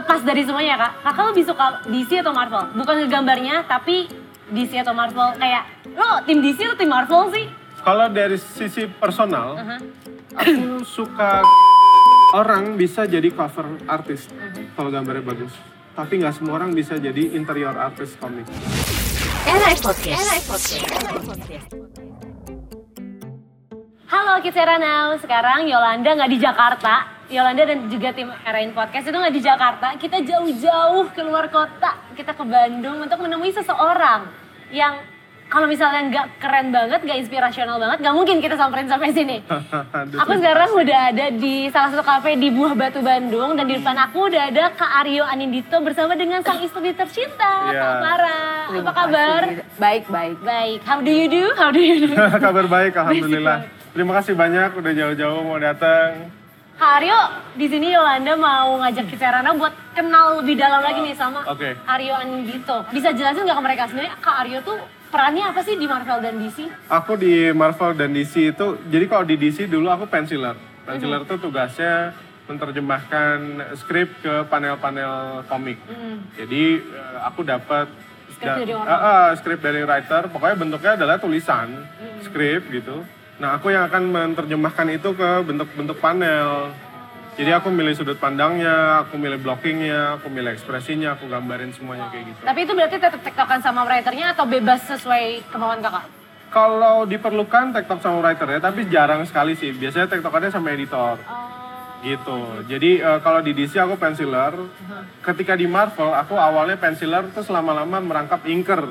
lepas dari semuanya kak, kakak lebih suka DC atau Marvel? Bukan ngegambarnya, tapi DC atau Marvel kayak lo tim DC atau tim Marvel sih? Kalau dari sisi personal, Aha. aku suka orang bisa jadi cover artis kalau gambarnya bagus. Tapi nggak semua orang bisa jadi interior artis komik. Podcast. Podcast. Halo Kids Era Now, sekarang Yolanda nggak di Jakarta. Yolanda dan juga tim Erain Podcast itu nggak di Jakarta. Kita jauh-jauh keluar kota. Kita ke Bandung untuk menemui seseorang yang kalau misalnya nggak keren banget, nggak inspirasional banget, nggak mungkin kita samperin sampai sini. Aku sekarang udah ada di salah satu kafe di Buah Batu Bandung dan di depan aku udah ada Kak Aryo Anindito bersama dengan sang istri tercinta, Iya. Kak Mara. Apa kabar? Baik, baik. Baik. How do you do? How do you do? Kabar baik, alhamdulillah. Terima kasih banyak udah jauh-jauh mau datang. Kak Aryo, di sini Yolanda mau ngajak kita Rana buat kenal lebih dalam lagi nih sama Oke. Aryo Anindito. Bisa jelasin nggak ke mereka sebenarnya Kak Aryo tuh perannya apa sih di Marvel dan DC? Aku di Marvel dan DC itu, jadi kalau di DC dulu aku penciler. Penciler itu tugasnya menerjemahkan skrip ke panel-panel komik. Jadi eh, aku dapat Skrip dari orang. Ah, skrip dari writer, pokoknya bentuknya adalah tulisan, skrip gitu. Nah aku yang akan menerjemahkan itu ke bentuk-bentuk panel. Jadi aku milih sudut pandangnya, aku milih blockingnya, aku milih ekspresinya, aku gambarin semuanya kayak gitu. Tapi itu berarti tetap tektokan sama writernya atau bebas sesuai kemauan kakak? Kalau diperlukan tektok sama writer ya, tapi jarang sekali sih. Biasanya tektokannya sama editor. Gitu. Jadi eh, kalau di DC aku penciler. Ketika di Marvel aku awalnya penciler terus lama-lama merangkap inker.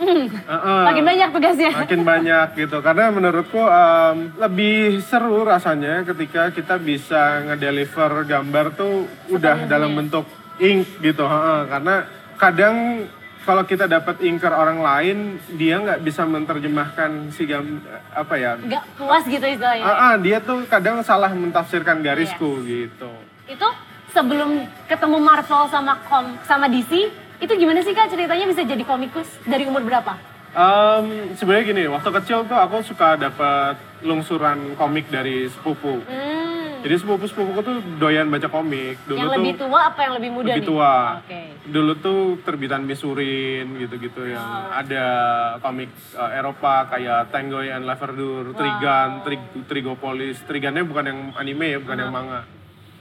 Heeh. Makin banyak tugasnya. Makin banyak gitu. Karena menurutku em, lebih seru rasanya ketika kita bisa ngedeliver gambar tuh udah dalam bentuk ink gitu. Heeh. Karena kadang kalau kita dapat inker orang lain, dia nggak bisa menerjemahkan si gam apa ya? Nggak puas gitu istilahnya. Ah, ah, dia tuh kadang salah mentafsirkan garisku gitu. Itu sebelum ketemu Marvel sama kom sama DC, itu gimana sih kak ceritanya bisa jadi komikus dari umur berapa? Em, sebenarnya gini, waktu kecil tuh aku suka dapat lungsuran komik dari sepupu. Hmm. Jadi sepupu-sepupuku tuh doyan baca komik. Dulu yang tuh lebih tua apa yang lebih muda lebih nih? tua. Oke. Dulu tuh terbitan Misurin gitu-gitu yang ada komik uh, Eropa kayak Tangoy and Laverdure, Trigan, Trig- Trigopolis. Trigannya bukan yang anime ya, bukan yang manga.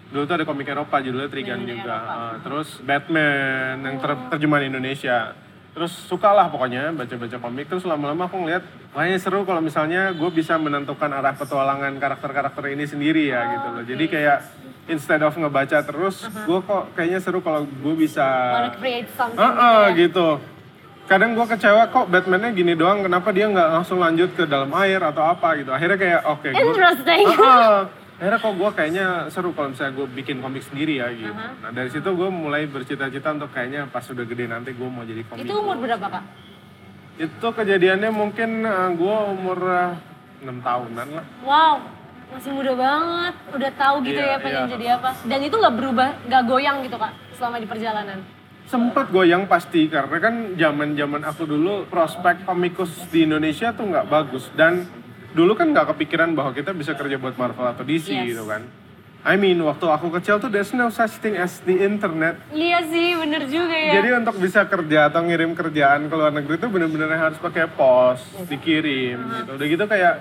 Dulu tuh ada komik Eropa judulnya Trigan juga. Uh, terus Batman yang ter- terjemahan Indonesia. Terus suka lah pokoknya baca-baca komik. Terus lama-lama aku ngeliat, kayaknya seru kalau misalnya gue bisa menentukan arah petualangan karakter-karakter ini sendiri ya gitu loh. Jadi kayak instead of ngebaca terus, gue kok kayaknya seru kalau gue bisa Wanna create something Heeh, gitu ya? gitu. Kadang gue kecewa kok Batman-nya gini doang, kenapa dia nggak langsung lanjut ke dalam air atau apa gitu. Akhirnya kayak oke gue. Interesting. Akhirnya kok gue kayaknya seru kalau misalnya gue bikin komik sendiri ya gitu. Nah dari situ gue mulai bercita-cita untuk kayaknya pas sudah gede nanti gue mau jadi komik. Itu umur berapa kak? Itu kejadiannya mungkin gue umur eh, 6 tahunan lah. Wow, masih muda banget. Udah tahu gitu Iya, ya pengen iya. jadi apa. Dan itu nggak berubah, nggak goyang gitu kak selama di perjalanan. Sempet goyang pasti karena kan zaman zaman aku dulu prospek komikus di Indonesia tuh nggak bagus dan dulu kan nggak kepikiran bahwa kita bisa kerja buat Marvel atau DC Yes. gitu kan. I mean waktu aku kecil tuh there's no such thing as the internet. Iya sih, bener juga ya. Jadi untuk bisa kerja atau ngirim kerjaan ke luar negeri tuh bener-bener harus pakai pos, dikirim gitu. Udah gitu kayak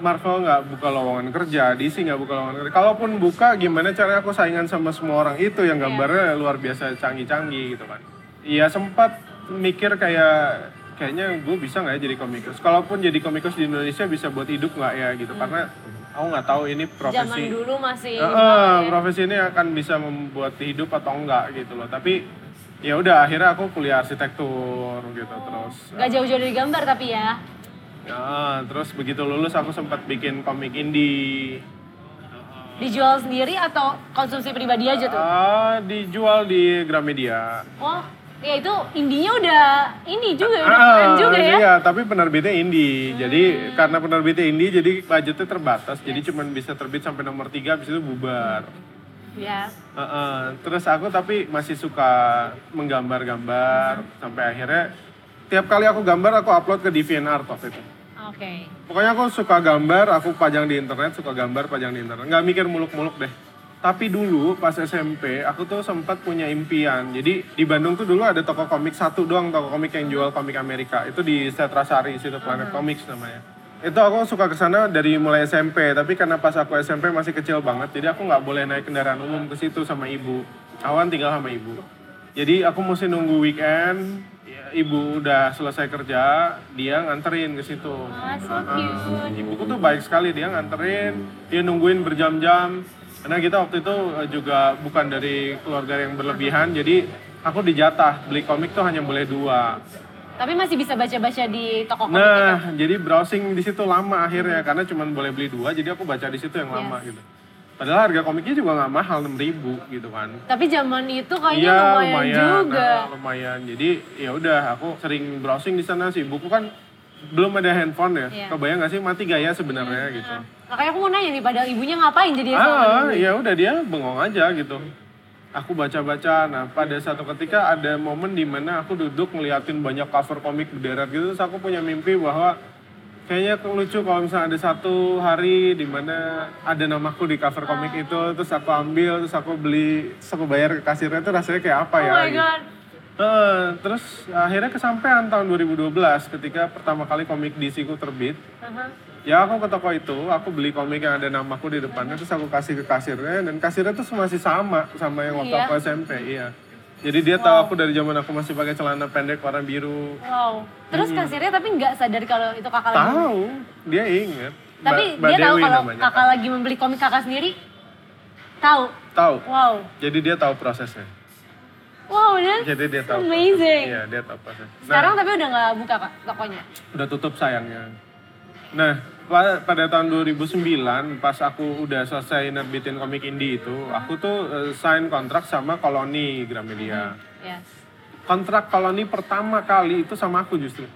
Marvel nggak buka lowongan kerja, DC nggak buka lowongan kerja. Kalaupun buka, gimana caranya aku saingan sama semua orang itu yang gambarnya luar biasa canggih-canggih gitu kan. Iya sempat mikir kayak kayaknya gue bisa nggak ya jadi komikus. Kalaupun jadi komikus di Indonesia bisa buat hidup nggak ya gitu. Karena aku nggak tahu ini Zaman profesi. dulu masih Heeh, banget ya. profesi ini akan bisa membuat hidup atau enggak gitu loh. Tapi ya udah akhirnya aku kuliah arsitektur gitu terus. Gak jauh-jauh dari gambar tapi ya. Ya, terus begitu lulus aku sempat bikin komik indie. Dijual sendiri atau konsumsi pribadi aja tuh? Ah, dijual di Gramedia. Oh, ya itu indinya udah ini juga, udah Ah, keren juga ya. Iya, tapi penerbitnya indie. Jadi karena penerbitnya indie jadi budgetnya terbatas. Jadi cuman bisa terbit sampai nomor 3 habis itu bubar. Ya. Heeh, terus aku tapi masih suka menggambar-gambar sampai akhirnya tiap kali aku gambar aku upload ke DeviantArt waktu itu. Oke. Pokoknya aku suka gambar, aku pajang di internet, suka gambar, pajang di internet. Nggak mikir muluk-muluk deh. Tapi dulu pas SMP aku tuh sempat punya impian. Jadi di Bandung tuh dulu ada toko komik satu doang toko komik yang jual komik Amerika. Itu di Setrasari situ Planet Comics namanya. Itu aku suka ke sana dari mulai SMP, tapi karena pas aku SMP masih kecil banget, jadi aku nggak boleh naik kendaraan umum ke situ sama ibu. Awan tinggal sama ibu. Jadi aku mesti nunggu weekend, ibu udah selesai kerja, dia nganterin ke situ. Ah, so cute. Ibuku tuh baik sekali, dia nganterin, dia nungguin berjam-jam. Karena kita waktu itu eh, juga bukan dari keluarga yang berlebihan, jadi aku dijatah beli komik tuh hanya boleh dua. Tapi masih bisa baca-baca di toko komik itu. Nah, jadi browsing di situ lama akhirnya karena cuma boleh beli dua, jadi aku baca di situ yang lama Yes. gitu. Padahal harga komiknya juga nggak mahal 6000 ribu gitu kan. Tapi zaman itu kayaknya Iya lumayan, juga. nah, lumayan. Jadi ya udah aku sering browsing di sana sih. Buku kan belum ada handphone ya. Iya. Kebayang nggak sih mati gaya sebenarnya gitu. Makanya aku mau nanya nih, padahal ibunya ngapain jadi Ah, ya udah dia bengong aja gitu. Aku baca-baca. Nah, pada satu ketika ada momen di mana aku duduk ngeliatin banyak cover komik berderet gitu. Terus aku punya mimpi bahwa kayaknya lucu kalau misalnya ada satu hari di mana ada namaku di cover komik itu. Terus aku ambil, terus aku beli, terus aku bayar ke kasirnya itu rasanya kayak apa Oh ya? my gitu. Eh, terus akhirnya kesampaian tahun 2012 ketika pertama kali komik DC ku terbit. Aha. Ya aku ke toko itu, aku beli komik yang ada namaku di depannya, terus aku kasih ke kasirnya, dan kasirnya tuh masih sama sama yang waktu Iya. aku SMP, iya. Jadi dia tahu aku dari zaman aku masih pakai celana pendek warna biru. Wow. Terus kasirnya tapi nggak sadar kalau itu kakak lagi. Tahu, dia inget. Tapi Mbak dia tahu Dewi kalau namanya. kakak lagi membeli komik kakak sendiri. Tahu. Tahu. Wow. Jadi dia tahu prosesnya. Wow, that's Jadi dia tahu. amazing. Iya, dia tahu prosesnya. Nah, Sekarang tapi udah nggak buka kak tokonya. udah tutup sayangnya. Nah, pa- pada tahun 2009 pas aku udah selesai nerbitin komik indie itu, aku tuh eh, sign kontrak sama Koloni Gramedia. Ya. Kontrak Koloni pertama kali itu sama aku justru.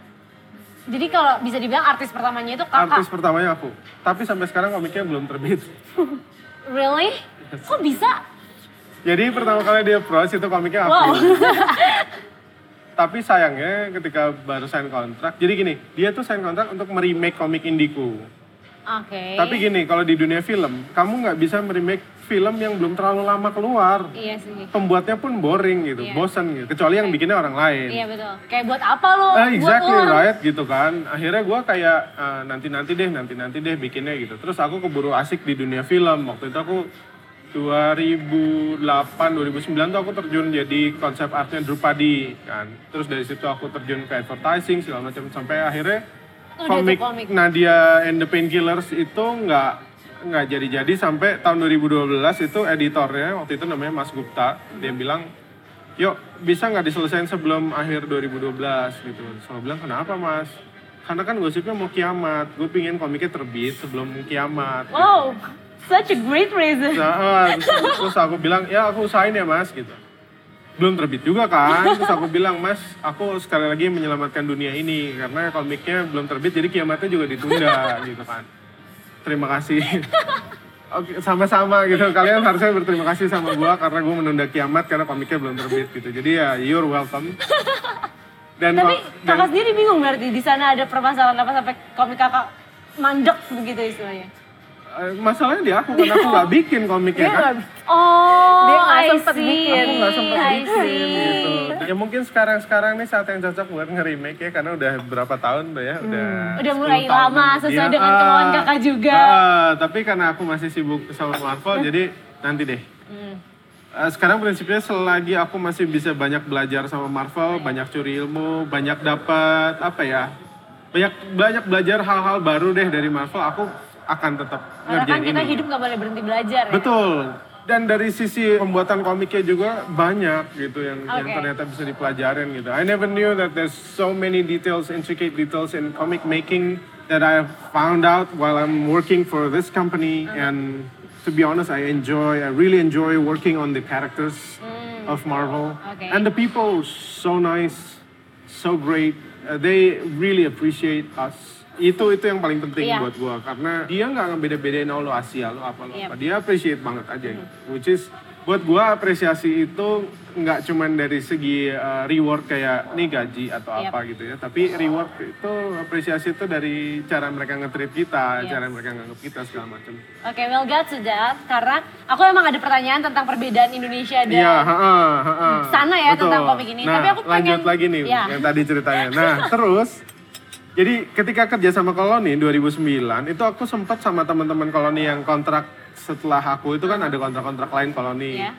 Jadi kalau bisa dibilang artis pertamanya itu kakak. Artis pertamanya aku. Tapi sampai sekarang komiknya belum terbit. Really? Kok bisa? Jadi pertama kali dia approach itu komiknya aku. Wow. Tapi sayangnya ketika baru sign kontrak, jadi gini, dia tuh sign kontrak untuk meremake komik indiku. Oke. Tapi gini, kalau di dunia film, kamu nggak bisa meremake film yang belum terlalu lama keluar. Iya sih. Pembuatnya pun boring gitu, Iya. bosan gitu. Kecuali yang bikinnya orang lain. Iya betul. Kayak buat apa lo? Ah, buat exactly uang. right gitu kan. Akhirnya gue kayak nanti nanti deh, nanti nanti deh bikinnya gitu. Terus aku keburu asik di dunia film. Waktu itu aku 2008 2009 tuh aku terjun jadi konsep artnya Drupadi kan. Terus dari situ aku terjun ke advertising segala macam. Sampai akhirnya Udah komik, komik. Nadia and the Painkillers itu nggak nggak jadi-jadi. Sampai tahun 2012 itu editornya waktu itu namanya Mas Gupta dia bilang yuk bisa nggak diselesaikan sebelum akhir 2012 gitu. Aku bilang kenapa mas? Karena kan gosipnya mau kiamat. Gue pingin komiknya terbit sebelum kiamat. Wow, such a great reason. Nah, terus, terus aku bilang, ya aku usahain ya mas gitu. Belum terbit juga kan, terus aku bilang, mas aku sekali lagi menyelamatkan dunia ini. Karena komiknya belum terbit, jadi kiamatnya juga ditunda gitu kan. Terima kasih. Oke, sama-sama gitu. Kalian harusnya berterima kasih sama gua karena gua menunda kiamat karena komiknya belum terbit gitu. Jadi ya, you're welcome. Dan, Tapi dan kakak sendiri bingung berarti di sana ada permasalahan apa sampai komik kakak mandek begitu istilahnya. Eh, masalahnya di aku, karena aku nggak bikin komiknya kan. Oh, Dia nggak sempet see, bikin. aku nggak sempat I bikin see. gitu. Ya mungkin sekarang-sekarang nih saat yang cocok buat nge-remake ya karena udah berapa tahun udah ya, udah Hmm. Udah 10 mulai tahun. lama sesuai Iya, dengan ah, kemauan kakak juga. ah, tapi karena aku masih sibuk sama Marvel jadi nanti deh. Hmm. Eh, sekarang prinsipnya selagi aku masih bisa banyak belajar sama Marvel, banyak curi ilmu, banyak dapat apa ya? Banyak banyak belajar hal-hal baru deh dari Marvel, aku akan tetap Karena kan ngerjain kita ini. hidup nggak boleh berhenti belajar ya. Betul. Dan dari sisi pembuatan komiknya juga banyak gitu yang, yang Oke. ternyata bisa dipelajarin gitu. I never knew that there's so many details, intricate details in comic making that I found out while I'm working for this company. And to be honest, I enjoy, I really enjoy working on the characters of Marvel. Okay. And the people so nice, so great. Uh, they really appreciate us. Itu itu yang paling penting Iya. buat gua karena dia nggak ngebeda-bedain oh lo Asia lo apa lo Iya. apa dia appreciate banget aja gitu. which is buat gua apresiasi itu nggak cuman dari segi uh, reward kayak nih gaji atau Yap. apa gitu ya tapi reward itu apresiasi itu dari cara mereka nge-treat kita Yes. cara mereka nganggap kita segala macam Oke, we'll get to that. Karena aku emang ada pertanyaan tentang perbedaan Indonesia dan Iya, heeh, heeh. sana ya Betul. tentang komik ini. Nah, Tapi aku lanjut pengen- lagi nih Iya. yang tadi ceritanya. Nah, terus jadi ketika kerja sama koloni 2009 itu aku sempat sama teman-teman koloni yang kontrak setelah aku itu kan ada kontrak-kontrak lain koloni. Iya.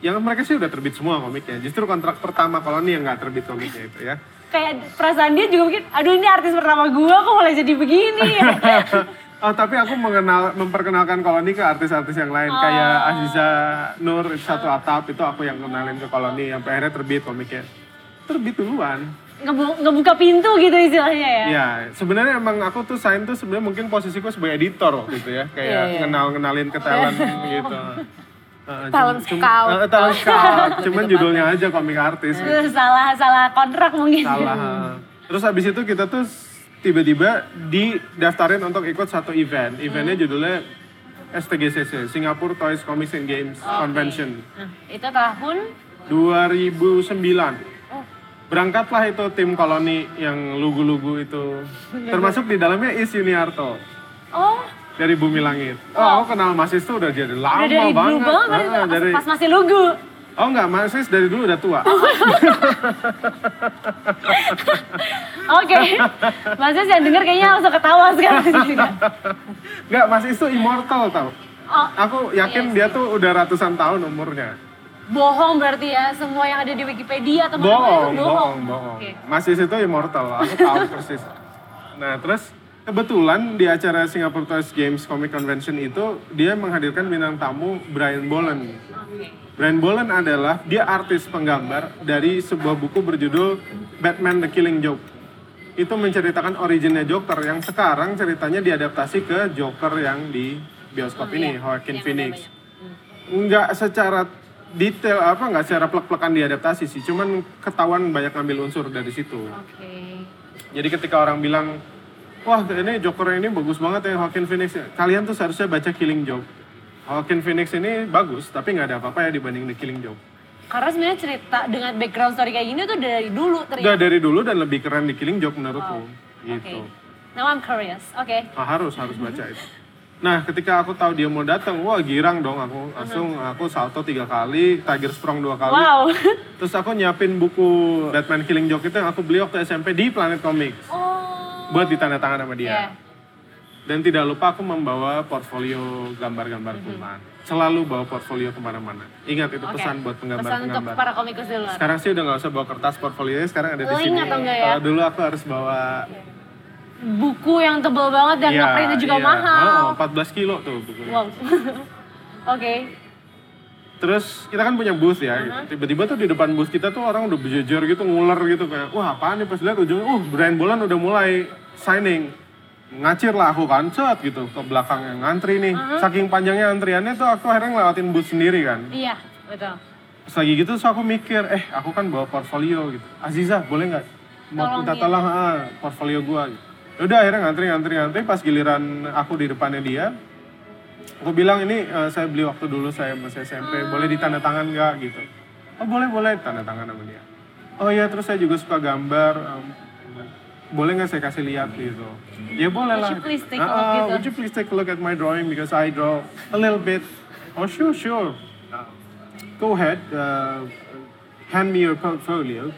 Yang mereka sih udah terbit semua komiknya. Justru kontrak pertama koloni yang nggak terbit komiknya itu ya. kayak perasaan dia juga mungkin, aduh ini artis pertama gua kok mulai jadi begini ya. Oh, tapi aku mengenal memperkenalkan koloni ke artis-artis yang lain Oh. kayak Aziza Nur satu atap itu aku yang kenalin ke koloni yang akhirnya terbit komiknya. Terbit duluan. Ngebu- ngebuka pintu gitu istilahnya ya. Iya, sebenarnya emang aku tuh sign tuh sebenarnya mungkin posisiku sebagai editor waktu itu ya, kayak Iya, iya. kenal-kenalin ke talent gitu. Uh, Talent cum- scout. uh, talent scout, cuman judulnya aja komik artis. gitu. Itu salah salah kontrak mungkin. Salah. Terus habis itu kita tuh tiba-tiba didaftarin untuk ikut satu event. Eventnya judulnya STGCC, Singapore Toys Comics and Games Convention Nah, itu tahun 2009. Oh, Berangkatlah itu tim koloni yang lugu-lugu itu. Termasuk di dalamnya Is Yuniarto oh dari Bumi Langit. Oh, aku kenal Mas Is tuh udah jadi lama udah dari dulu banget. banget, Ah, pas, dari pas masih lugu. Oh enggak, Mas Is dari dulu udah tua. Oke, Mas Yus yang denger kayaknya langsung ketawa sekarang juga. enggak, Mas Is tuh immortal tau. Oh, Aku yakin dia tuh udah ratusan tahun umurnya. Bohong berarti ya, semua yang ada di Wikipedia atau mana Bohong, itu bohong, bohong. Oke. Mas Is itu immortal, aku tahu persis. Nah, terus kebetulan di acara Singapore Toys Games Comic Convention itu dia menghadirkan bintang tamu Brian Boland. Oke. Brian Boland adalah dia artis penggambar dari sebuah buku berjudul Batman the Killing Joke. Itu menceritakan originnya Joker yang sekarang ceritanya diadaptasi ke Joker yang di bioskop ini, Iya, Joaquin yang Phoenix. banyak. Hmm. Nggak secara detail apa nggak secara plek-plekan diadaptasi sih, cuman ketahuan banyak ngambil unsur dari situ. Oke. Jadi ketika orang bilang, wah ini Joker ini bagus banget ya Joaquin Phoenix, kalian tuh seharusnya baca Killing Joke. Joaquin Phoenix ini bagus, tapi nggak ada apa-apa ya dibanding The Killing Joke. Karena sebenarnya cerita dengan background story kayak gini tuh dari dulu Udah ternyata. dari dulu dan lebih keren di Killing Joke menurutku. Oke. Gitu. Now I'm curious. Oke. Ah, harus harus baca itu. Nah, ketika aku tahu dia mau datang, wah girang dong aku. Langsung aku salto tiga kali, Tiger Sprong dua kali. Wow. Terus aku nyiapin buku Batman Killing Joke itu yang aku beli waktu SMP di Planet Comics Oh. buat ditandatangan sama dia. Iya. Dan tidak lupa aku membawa portfolio gambar-gambarku man. Selalu bawa portfolio ke mana-mana. Ingat itu Oke. pesan buat Pesan untuk penggambar-penggambar. para komikus di luar. Sekarang sih udah nggak usah bawa kertas portfolionya, sekarang ada di sini. atau enggak ya? Kalau dulu aku harus bawa Buku yang tebal banget dan Iya, ngeprintnya juga iya. mahal. Oh, 14 kilo tuh bukunya. Wow. Oke. Terus kita kan punya booth ya, gitu. tiba-tiba tuh di depan booth kita tuh orang udah berjejer gitu, nguler gitu kayak, wah apaan nih pas lihat ujungnya, uh Brian Boland udah mulai signing. Ngacir lah aku kan, set gitu ke belakang yang ngantri nih. Saking panjangnya antriannya tuh aku akhirnya ngelewatin booth sendiri kan. Iya, betul. Terus lagi gitu terus aku mikir, eh aku kan bawa portfolio gitu. Aziza boleh nggak? Mau minta tolong ah, portfolio gua gitu. Udah akhirnya ngantri ngantri ngantri pas giliran aku di depannya dia. Aku bilang ini eh, saya beli waktu dulu saya masih SMP, boleh ditanda tangan nggak gitu. Oh boleh boleh tanda tangan sama dia. Oh iya terus saya juga suka gambar. em, boleh nggak saya kasih lihat gitu? Ya boleh lah. Would you please take a look gitu? Would you please take a look at my drawing because I draw a little bit. Oh sure sure. Go ahead, uh, hand me your portfolio.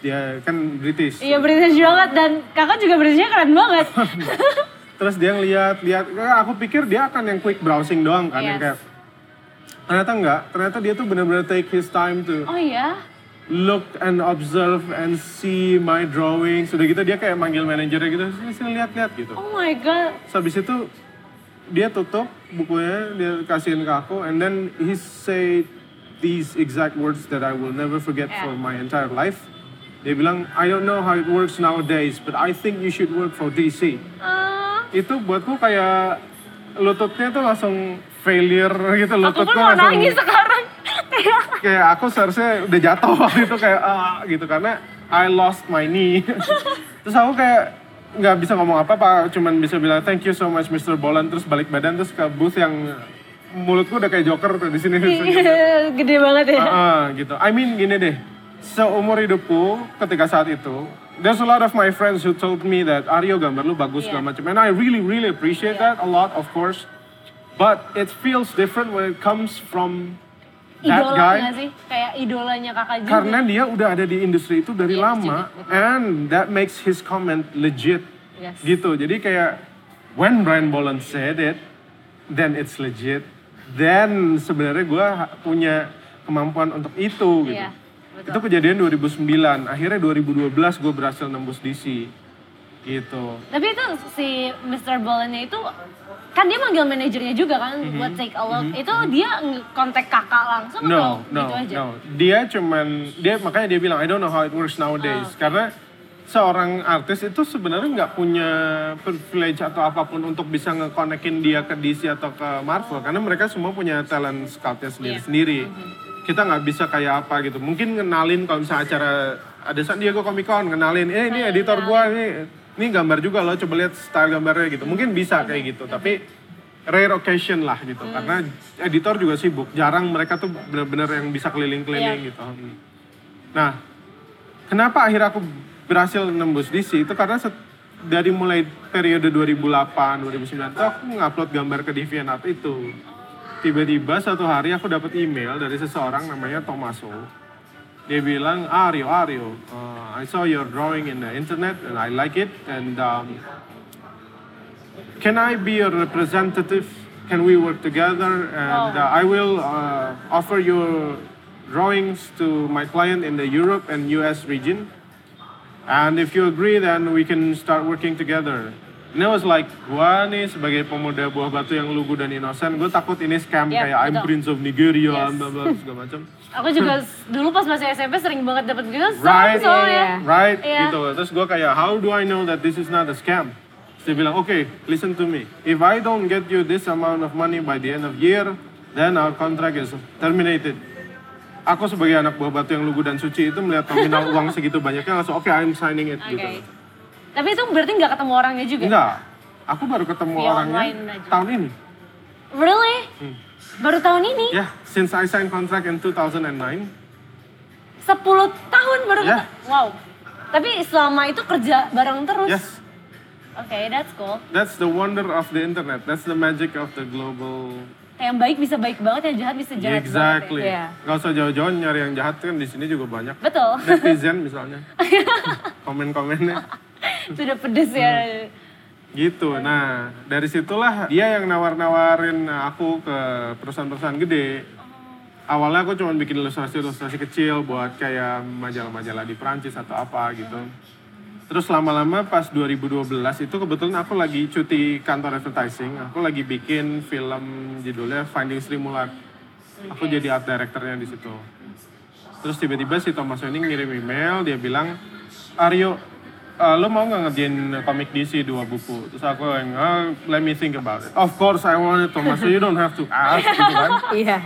Dia kan British. Iya British banget dan kakak juga Britishnya keren banget. Terus dia ngeliat, lihat, aku pikir dia akan yang quick browsing doang kan, yang Yes. kayak ternyata enggak, ternyata dia tuh benar-benar take his time to oh iya? look and observe and see my drawing. Sudah gitu dia kayak manggil manajernya gitu, sini sini lihat-lihat gitu. Oh my god. Terus habis itu dia tutup bukunya, dia kasihin ke aku, and then he say these exact words that I will never forget Yeah. for my entire life. Dia bilang, I don't know how it works nowadays, but I think you should work for DC. Ah, Itu buatku kayak lututnya tuh langsung failure gitu, aku pun mau langsung nangis sekarang. kayak aku seharusnya udah jatuh waktu itu kayak ah gitu karena I lost my knee. terus aku kayak nggak bisa ngomong apa-apa, cuman bisa bilang thank you so much Mr. Boland terus balik badan terus ke booth yang mulutku udah kayak joker tuh di sini. Gede banget ya. Ah, gitu. I mean gini deh, seumur hidupku ketika saat itu, there's a lot of my friends who told me that Aryo gambar lu bagus Yeah. segala macam, and I really really appreciate that a lot, of course. But it feels different when it comes from that Idola guy. sih? Kayak idolanya kakak juga. Karena dia udah ada di industri itu dari Iya, lama, and that makes his comment legit. Yes. Gitu. Jadi kayak when Brian Boland said it, then it's legit. Then sebenarnya gue punya kemampuan untuk itu gitu. Iya, betul. Itu kejadian 2009. Akhirnya 2012 gue berhasil nembus DC. Gitu. Tapi itu si Mr. Bolennya itu kan dia manggil manajernya juga kan Mhm. buat take a look. Itu dia kontak kakak langsung atau No, no, gitu aja? no. Dia cuman dia makanya dia bilang I don't know how it works nowadays Oh, karena seorang artis itu sebenarnya nggak punya privilege atau apa pun untuk bisa ngekonekin dia ke DC atau ke Marvel karena mereka semua punya talent scoutnya sendiri-sendiri. Kita nggak bisa kayak apa gitu. Mungkin ngenalin kalau misalnya acara ada San Diego Comic Con ngenalin, eh ini editor gua nih, ini gambar juga loh, coba lihat style gambarnya gitu. Mungkin bisa kayak gitu, tapi rare occasion lah gitu. Karena editor juga sibuk, jarang mereka tuh bener-bener yang bisa keliling-keliling Iya. gitu. Nah, kenapa akhirnya aku berhasil nembus DC itu karena dari mulai periode 2008 2009 itu aku ngupload gambar ke DeviantArt itu. Tiba-tiba satu hari aku dapat email dari seseorang namanya Tomaso. Dia bilang Aryo Aryo uh, I saw your drawing in the internet and I like it and um, can I be your representative? Can we work together? And uh, I will uh, offer your drawings to my client in the Europe and US region And if you agree, then we can start working together. And I was like, gua nih sebagai pemuda buah batu yang lugu dan inosen, gue takut ini scam Yep, kayak I'm. Prince of Nigeria, Yes. bla bla segala macam. Aku juga dulu pas masih SMP sering banget dapat gitu Right, soalnya. right, Iya. gitu. Terus gue kayak, how do I know that this is not a scam? Terus dia bilang, okay, listen to me. If I don't get you this amount of money by the end of year, then our contract is terminated. Aku sebagai anak buah batu yang lugu dan suci itu melihat nominal uang segitu banyaknya langsung, oke, I'm signing it Oke. gitu. Tapi itu berarti nggak ketemu orangnya juga? Enggak, aku baru ketemu Via orangnya tahun ini. Really? Hmm. Baru tahun ini? Ya, since I signed contract in 2009. 10 tahun baru Ya. ketemu? Wow. Tapi selama itu kerja bareng terus? Yes, Oke, that's cool. that's the wonder of the internet. That's the magic of the global. Yang baik bisa baik banget, yang jahat bisa jahat exactly. banget ya. Gak usah jauh-jauh nyari yang jahat kan di sini juga banyak. Betul. Netizen misalnya. Komen-komennya. itu udah pedes ya. Gitu. Nah, dari situlah dia yang nawar-nawarin aku ke perusahaan-perusahaan gede. Awalnya aku cuma bikin ilustrasi-ilustrasi kecil buat kayak majalah-majalah di Prancis atau apa gitu. Terus lama-lama pas 2012 itu kebetulan aku lagi cuti kantor advertising. Aku lagi bikin film judulnya Finding Sri Mulat. Aku jadi art directornya di situ. Terus tiba-tiba si Thomas ini ngirim email, dia bilang, Aryo, uh, lo mau nggak ngerjain komik DC dua buku? Terus aku yang, "Ah, let me think about it. Of course I want it, Thomas, so you don't have to ask, gitu kan. Iya.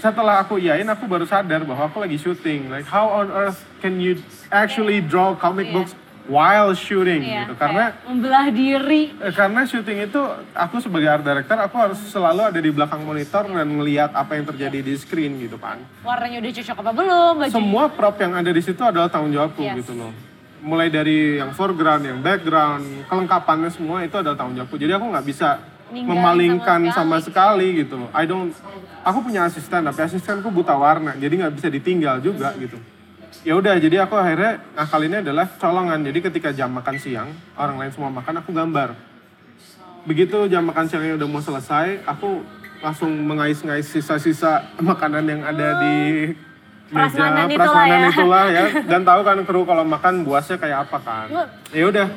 Setelah aku iyain, aku baru sadar bahwa aku lagi syuting. Like, how on earth can you actually draw comic books while shooting? Iya, gitu. Karena membelah diri. Eh, karena syuting itu aku sebagai art director aku harus selalu ada di belakang monitor dan ngelihat apa yang terjadi di screen gitu kan. Warnanya udah cocok apa belum? Baju Semua prop yang ada di situ adalah tanggung jawabku Yes. gitu loh. Mulai dari yang foreground, yang background, kelengkapannya semua itu adalah tanggung jawabku. Jadi aku nggak bisa Ninggalin memalingkan sama sama sekali. sekali, gitu loh. I don't, aku punya asisten tapi asistenku buta warna, jadi nggak bisa ditinggal juga gitu. Ya udah, jadi aku akhirnya ngakalinnya adalah colongan. Jadi ketika jam makan siang, orang lain semua makan, aku gambar. Begitu jam makan siangnya udah mau selesai, aku langsung mengais-ngais sisa-sisa makanan yang ada di meja Prasmanan itulah prasmanan ya. itulah ya. Dan tahu kan kru kalau makan buasnya kayak apa kan. Ya udah,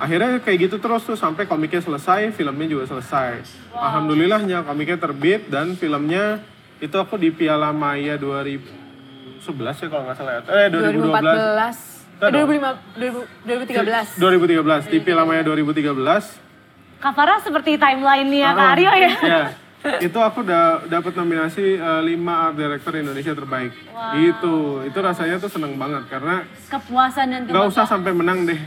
akhirnya kayak gitu terus tuh sampai komiknya selesai, filmnya juga selesai. Alhamdulillahnya komiknya terbit dan filmnya itu aku di Piala Maya 2011 ya kalau nggak salah ya. Eh 2012. 2014. Enggak Eh, dong. 2005, 2013. 2013 di Piala Maya 2013 Kak Farah seperti timeline-nya Kak Aryo ya. Ya, itu aku udah dapat nominasi 5 art director Indonesia terbaik. Itu, itu rasanya tuh seneng banget karena Kepuasan dan nggak usah sampai menang deh.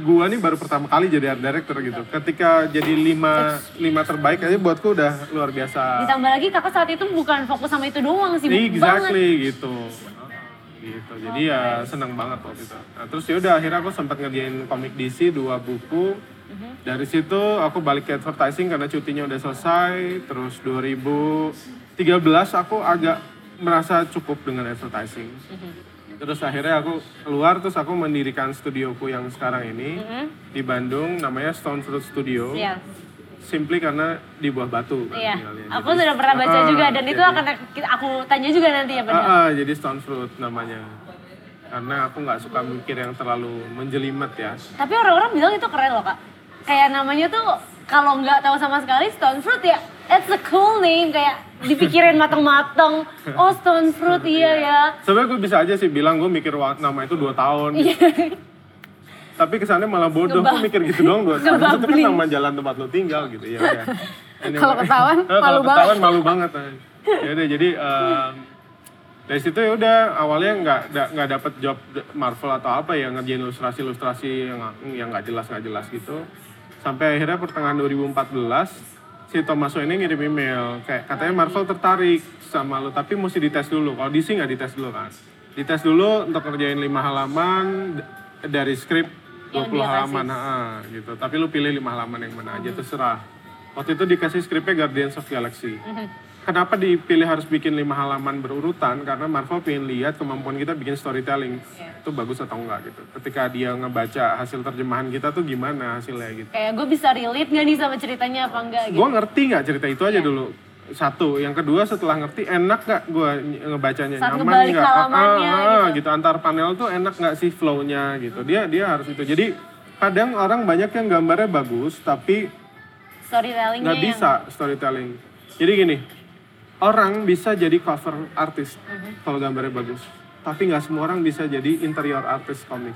Gua nih baru pertama kali jadi art director gitu. Ketika jadi lima lima terbaik aja buatku udah luar biasa. Ditambah lagi kakak saat itu bukan fokus sama itu doang, banget. Exactly gitu. Gitu. Jadi ya seneng banget waktu itu. Nah, terus ya udah akhirnya aku sempat ngerjain komik DC dua buku. Mhm. Dari situ aku balik ke advertising karena cutinya udah selesai. Terus 2013 aku agak merasa cukup dengan advertising. Terus akhirnya aku keluar terus aku mendirikan studioku yang sekarang ini di Bandung namanya Stone Fruit Studio. Mhm. Iya. Simply karena di buah batu. kan Iya, tinggalnya. aku Jadi- sudah pernah baca Ah, juga dan itu jadi- akan aku tanya juga nanti ya benar. Ah, ah, jadi stone fruit namanya. Karena aku nggak suka mikir yang terlalu menjelimet ya. Tapi orang-orang bilang itu keren loh kak. Kayak namanya tuh kalau nggak tahu sama sekali stone fruit ya, it's a cool name kayak dipikirin mateng-mateng. Oh stone fruit iya ya. Sebenarnya gue bisa aja sih bilang gue mikir nama itu dua tahun. Tapi kesannya malah bodoh, gue mikir gitu doang dua tahun. Itu kan nama jalan tempat lo tinggal gitu ya. Anyway. Kalau ketahuan, Eh, kalau malu ketahuan malu banget. Ya udah jadi dari situ ya udah awalnya nggak nggak dapet job Marvel atau apa ya ngerjain ilustrasi ilustrasi yang yang nggak jelas nggak jelas gitu sampai akhirnya pertengahan 2014 si Thomas Wayne ini ngirim email. Kayak katanya Marvel tertarik sama lu tapi mesti dites dulu. Kalau DC nggak dites dulu kan? Dites dulu untuk ngerjain lima halaman dari skrip 20 Yang dia halaman ah, gitu. Tapi lu pilih lima halaman yang mana aja terserah. Waktu itu dikasih skripnya Guardians of Galaxy Kenapa dipilih harus bikin lima halaman berurutan? Karena Marvel pengen lihat kemampuan kita bikin storytelling itu bagus atau enggak gitu. Ketika dia ngebaca hasil terjemahan kita tuh gimana hasilnya gitu. Kayak gue bisa relate gak nih sama ceritanya apa enggak gitu. Gue ngerti nggak cerita itu aja dulu. Satu, yang kedua setelah ngerti enak nggak gue ngebacanya Saat nyaman ngebalik nggak? halamannya ah, gitu. Antar panel tuh enak nggak sih flow-nya gitu. Dia dia harus itu. Jadi kadang orang banyak yang gambarnya bagus tapi Storytellingnya nggak yang- bisa storytelling. Jadi gini, orang bisa jadi cover artist Mhm. kalau gambarnya bagus, tapi nggak semua orang bisa jadi interior artist komik.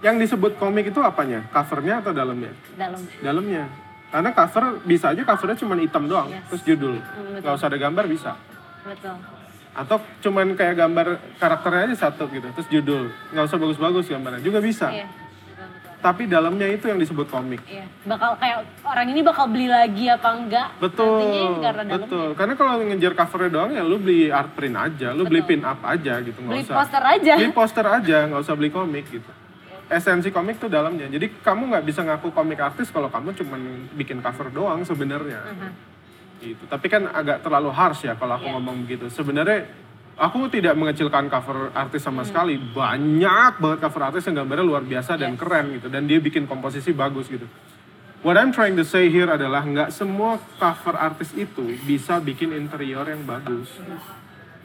Yang disebut komik itu apanya? Covernya atau dalamnya? dalam. Dalamnya. Karena cover bisa aja covernya cuma hitam doang, Yes. terus judul. betul. Nggak usah ada gambar bisa. Betul. Atau cuman kayak gambar karakternya aja satu gitu, terus judul. Nggak usah bagus-bagus gambarnya, juga bisa. Iya. Betul, betul. Tapi dalamnya itu yang disebut komik. Iya. Bakal kayak orang ini bakal beli lagi apa enggak? Betul, Nantinya karena betul. Karena kalau ngejar covernya doang ya lu beli art print aja, lu beli pin up aja gitu, nggak beli usah. poster aja. Beli poster aja, nggak usah beli komik gitu. Esensi komik tuh dalamnya. Jadi kamu nggak bisa ngaku komik artis kalau kamu cuman bikin cover doang sebenarnya. Gitu. Tapi kan agak terlalu harsh ya kalau aku Iya. ngomong begitu. Sebenarnya aku tidak mengecilkan cover artis sama Hmm. sekali. Banyak banget cover artis yang gambarnya luar biasa dan keren gitu. Dan dia bikin komposisi bagus gitu. What I'm trying to say here adalah nggak semua cover artis itu bisa bikin interior yang bagus.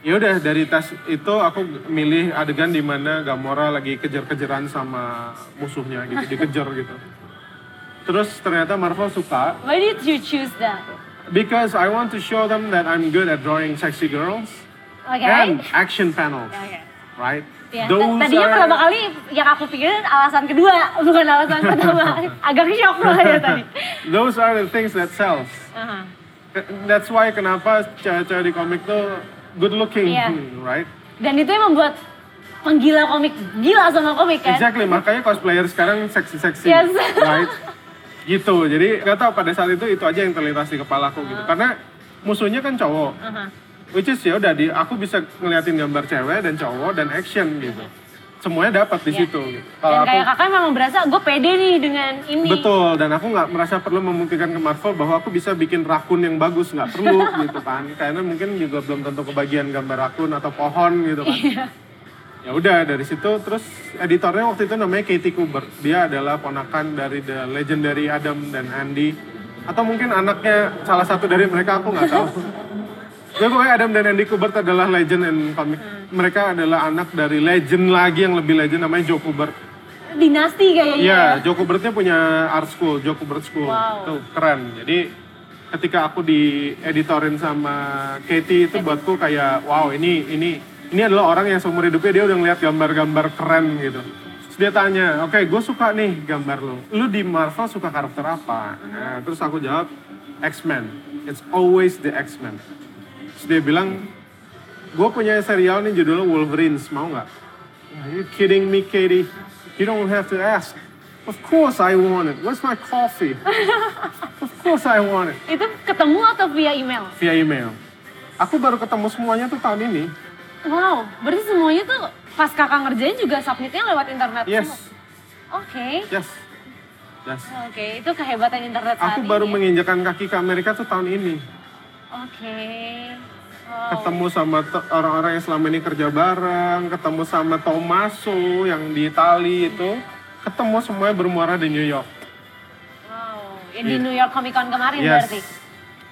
Ya udah dari tes itu aku milih adegan di mana Gamora lagi kejar-kejaran sama musuhnya gitu, dikejar gitu. Terus ternyata Marvel suka Why did you choose that? because I want to show them that I'm good at drawing sexy girls Oke. and action panels, Oke. right? Ya, Those tadinya are- pertama kali yang aku pikirin alasan kedua, bukan alasan pertama. Agak shock loh ya tadi. Those are the things that sells. Aha. That's why kenapa cewek-cewek di komik tuh good looking, Iya. right? Dan itu yang membuat penggila komik gila sama komik kan? Exactly, makanya cosplayer sekarang seksi-seksi, Yes. right? Gitu, jadi nggak tahu pada saat itu itu aja yang terlintas di kepalaku gitu. Karena musuhnya kan cowok, Aha. Which is ya udah di aku bisa ngeliatin gambar cewek dan cowok dan action gitu. Semuanya dapat di Iya. situ. Gitu. Dan Kalau aku kayak kakak memang berasa gue pede nih dengan ini. betul dan aku nggak merasa perlu membuktikan ke Marvel bahwa aku bisa bikin rakun yang bagus nggak perlu gitu kan. Karena mungkin juga belum tentu kebagian gambar rakun atau pohon gitu kan. Iya. ya udah dari situ terus editornya waktu itu namanya Katie Kubert dia adalah ponakan dari the legendary Adam dan Andy atau mungkin anaknya salah satu dari mereka aku nggak tahu ya pokoknya Adam dan Andy Kubert adalah legend in comic mereka adalah anak dari legend lagi yang lebih legend namanya Joe Kubert Dinasti kayaknya. Iya, Joe Kubertnya punya art school, Joe Kubert School. Wow. Itu keren. Jadi ketika aku dieditorin sama Katie itu buatku kayak wow ini ini ini adalah orang yang seumur hidupnya dia udah ngeliat gambar-gambar keren gitu. Terus dia tanya, oke gue suka nih gambar lo. Lu di Marvel suka karakter apa? Nah, terus aku jawab X-Men. It's always the X-Men. Terus dia bilang, gue punya serial nih judulnya Wolverines, mau nggak? Are you kidding me, Katie? You don't have to ask. Of course I want it. Where's my coffee? of course I want it. Itu ketemu atau via email? Via email. Aku baru ketemu semuanya tuh tahun ini. Wow, berarti semuanya tuh pas kakak ngerjain juga submitnya lewat internet Yes? Oke. yes, yes. Oke, itu kehebatan internet saat Aku ini. baru menginjakan kaki ke Amerika tuh tahun ini. Oke. Wow. Ketemu sama orang-orang yang selama ini kerja bareng, ketemu sama Tommaso yang di Itali itu. Ketemu semuanya bermuara di New York. Wow. Ya, di Iya. New York Comic Con kemarin Yes. berarti.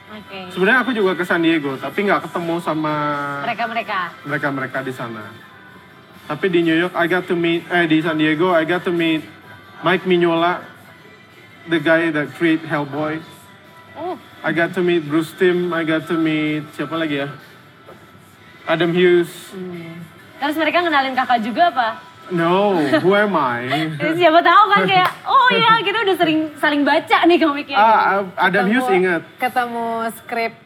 Oke. Sebenarnya aku juga ke San Diego, tapi nggak ketemu sama Mereka-mereka. mereka-mereka di sana. Tapi di New York, I got to meet, eh di San Diego, I got to meet Mike Mignola, the guy that create Hellboy. Oh, I got to meet Bruce Timm, I got to meet siapa lagi ya? Adam Hughes. terus mereka kenalin kakak juga apa? No, who am I? Eh, Siapa tahu kan kayak, oh iya kita udah sering saling baca nih komiknya. ah, Adam Ketemu- Hughes ingat. Ketemu script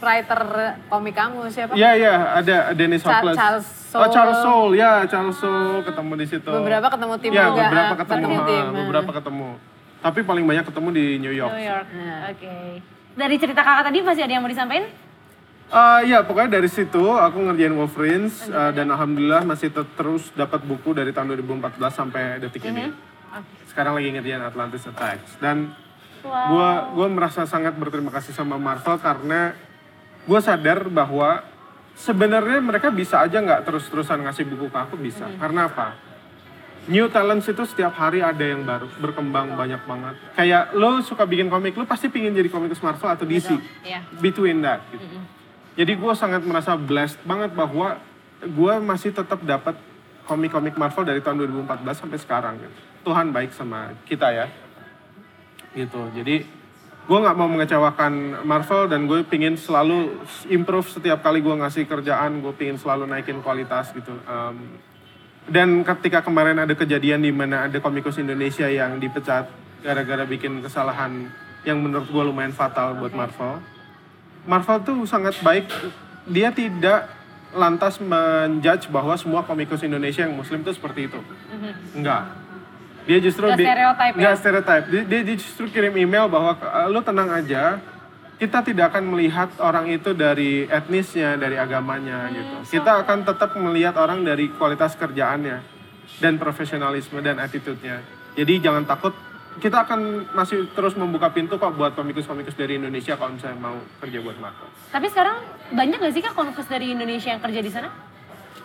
writer komik kamu siapa? Iya iya, ada Dennis Cha- Hopeless. Charles Oh Charles. Soule, ya Charles Soule ketemu di situ. Beberapa ketemu tim ya, juga, beberapa ketemu, ketemu ah, tim, beberapa ketemu. Tapi paling banyak ketemu di New York. New York. Nah. Oke. Dari cerita kakak tadi masih ada yang mau disampaikan? Eh ya pokoknya dari situ aku ngerjain Wolverines eh, dan alhamdulillah masih ter- terus dapat buku dari tahun 2014 sampai detik ini. Sekarang lagi ngerjain Atlantis Attacks dan Wow. gua gua merasa sangat berterima kasih sama Marvel karena gua sadar bahwa sebenarnya mereka bisa aja nggak terus-terusan ngasih buku ke aku bisa. Karena apa? New talents itu setiap hari ada yang baru berkembang banyak banget. Kayak lo suka bikin komik, lo pasti pingin jadi komikus Marvel atau DC. Iya. Between that. Gitu. Jadi gue sangat merasa blessed banget bahwa gue masih tetap dapat komik-komik Marvel dari tahun 2014 sampai sekarang. Gitu. Tuhan baik sama kita ya. Gitu. Jadi gue nggak mau mengecewakan Marvel dan gue pingin selalu improve setiap kali gue ngasih kerjaan. Gue pingin selalu naikin kualitas gitu. Um, dan ketika kemarin ada kejadian di mana ada komikus Indonesia yang dipecat gara-gara bikin kesalahan yang menurut gue lumayan fatal buat Marvel. Marvel tuh sangat baik. Dia tidak lantas menjudge bahwa semua komikus Indonesia yang Muslim tuh seperti itu. Enggak. Dia justru Nggak di- stereotype ya? Dia, dia justru kirim email bahwa "Eh, lu tenang aja. Kita tidak akan melihat orang itu dari etnisnya, dari agamanya Hmm, gitu. Kita akan tetap melihat orang dari kualitas kerjaannya dan profesionalisme dan attitude-nya. Jadi jangan takut. Kita akan masih terus membuka pintu kok buat komikus-komikus dari Indonesia kalau misalnya mau kerja buat Marvel. Tapi sekarang banyak gak sih kak komikus dari Indonesia yang kerja di sana?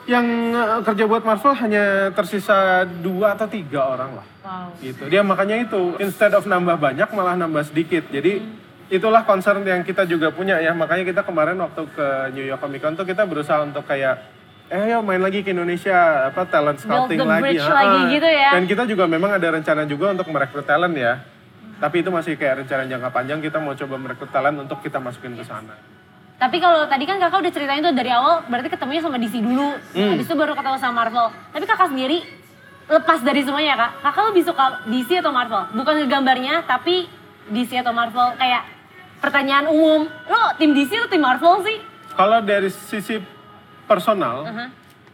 Yang eh, kerja buat Marvel hanya tersisa dua atau tiga orang lah. Wow. gitu dia makanya itu instead of nambah banyak malah nambah sedikit jadi itulah concern yang kita juga punya ya makanya kita kemarin waktu ke New York Comic Con tuh kita berusaha untuk kayak eh ayo main lagi ke Indonesia apa talent scouting the lagi lagi gitu ya. dan kita juga memang ada rencana juga untuk merekrut talent ya tapi itu masih kayak rencana jangka panjang kita mau coba merekrut talent untuk kita masukin ke sana Tapi kalau tadi kan kakak udah ceritain tuh dari awal berarti ketemunya sama DC dulu. Hmm. Habis itu baru ketemu sama Marvel. Tapi kakak sendiri lepas dari semuanya kak, kakak lebih suka DC atau Marvel? Bukan ngegambarnya tapi DC atau Marvel kayak pertanyaan umum. Lo tim DC atau tim Marvel sih? kalau dari sisi personal Uh-huh.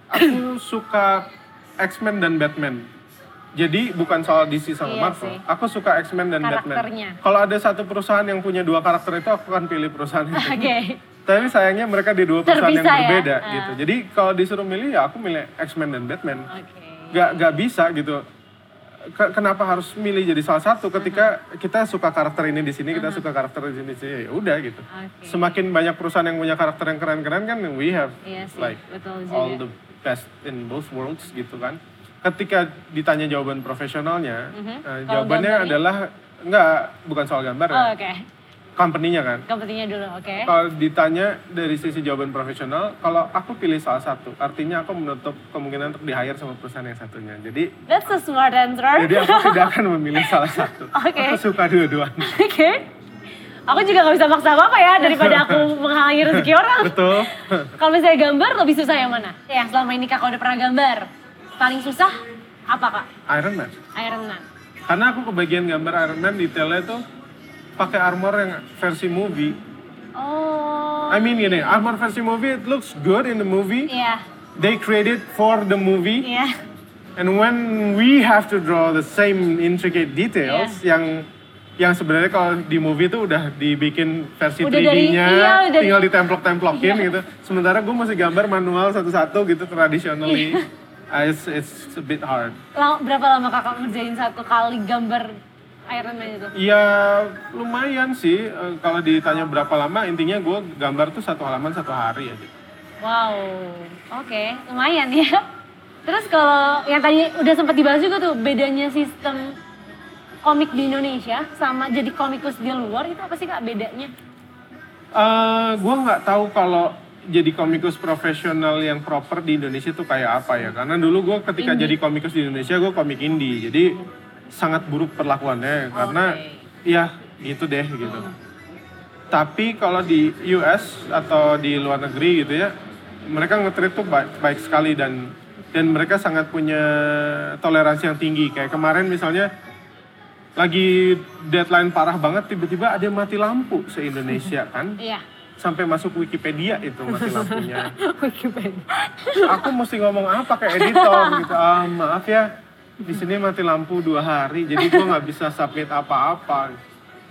aku suka X-Men dan Batman. Jadi bukan soal DC sama Iya Marvel. sih. Aku suka X-Men dan. Batman. Kalau ada satu perusahaan yang punya dua karakter itu, aku akan pilih perusahaan itu. Oke. Tapi sayangnya mereka di dua perusahaan yang Terpisah ya? berbeda Ah. gitu. Jadi kalau disuruh milih ya aku milih X-Men dan Batman. Oke. Gak gak bisa gitu. Ke- kenapa harus milih jadi salah satu ketika Uh-huh. kita suka karakter ini di sini, kita suka karakter di sini di sini ya udah gitu. Oke. Semakin banyak perusahahan yang punya karakter yang keren-keren kan we have Iya sih, like betul juga. all the best in both worlds gitu kan. Ketika ditanya jawaban profesionalnya, Mhm. Kalau jawabannya adalah enggak bukan soal gambar ya. Oh, oke. Company-nya kan. Kompetinya dulu, oke. Kalau ditanya dari sisi jawaban profesional, kalau aku pilih salah satu, artinya aku menutup kemungkinan untuk di-hire sama perusahaan yang satunya. Jadi That's a smart answer. jadi aku tidak akan memilih salah satu. Oke. Aku suka dua-duanya. Oke. Aku juga gak bisa maksa apa ya daripada aku menghalangi rezeki orang. Betul. Kalau misalnya gambar lebih susah yang mana? Yang selama ini kakak udah pernah gambar. Paling susah apa kak? Iron Man. Iron Man. Karena aku kebagian gambar Iron Man detailnya tuh pakai armor yang versi movie. Oh. I mean gini, armor versi movie it looks good in the movie. Iya. They created for the movie. Iya. And when we have to draw the same intricate details yang yang sebenarnya kalau di movie tuh udah dibikin versi Udah dari- 3D-nya, iya, udah- tinggal ditemplok-templokin Iya. gitu. Sementara gue masih gambar manual satu-satu gitu traditionally. Iya. Uh, it's, it's a bit hard. Lama- berapa lama kakak ngerjain satu kali gambar Iron Man itu? Ya lumayan sih eh, kalau ditanya berapa lama intinya gue gambar tuh satu halaman satu hari aja. Wow, oke, lumayan ya. Terus kalau yang tadi udah sempat dibahas juga tuh bedanya sistem komik di Indonesia sama jadi komikus di luar itu apa sih kak bedanya? Eh gue nggak tahu kalau jadi komikus profesional yang proper di Indonesia tuh kayak apa ya karena dulu gue ketika jadi komikus di Indonesia gue komik indie jadi sangat buruk perlakuannya karena ya gitu deh gitu. Tapi kalau di US atau di luar negeri gitu ya, mereka nge-treat tuh baik, baik sekali dan dan mereka sangat punya toleransi yang tinggi. Kayak kemarin misalnya lagi deadline parah banget tiba-tiba ada yang mati lampu se-Indonesia kan. Iya. Sampai masuk Wikipedia itu mati lampunya. Wikipedia. Aku mesti ngomong apa ke editor gitu. Ah, maaf ya. Di sini mati lampu dua hari jadi gua nggak bisa submit apa-apa.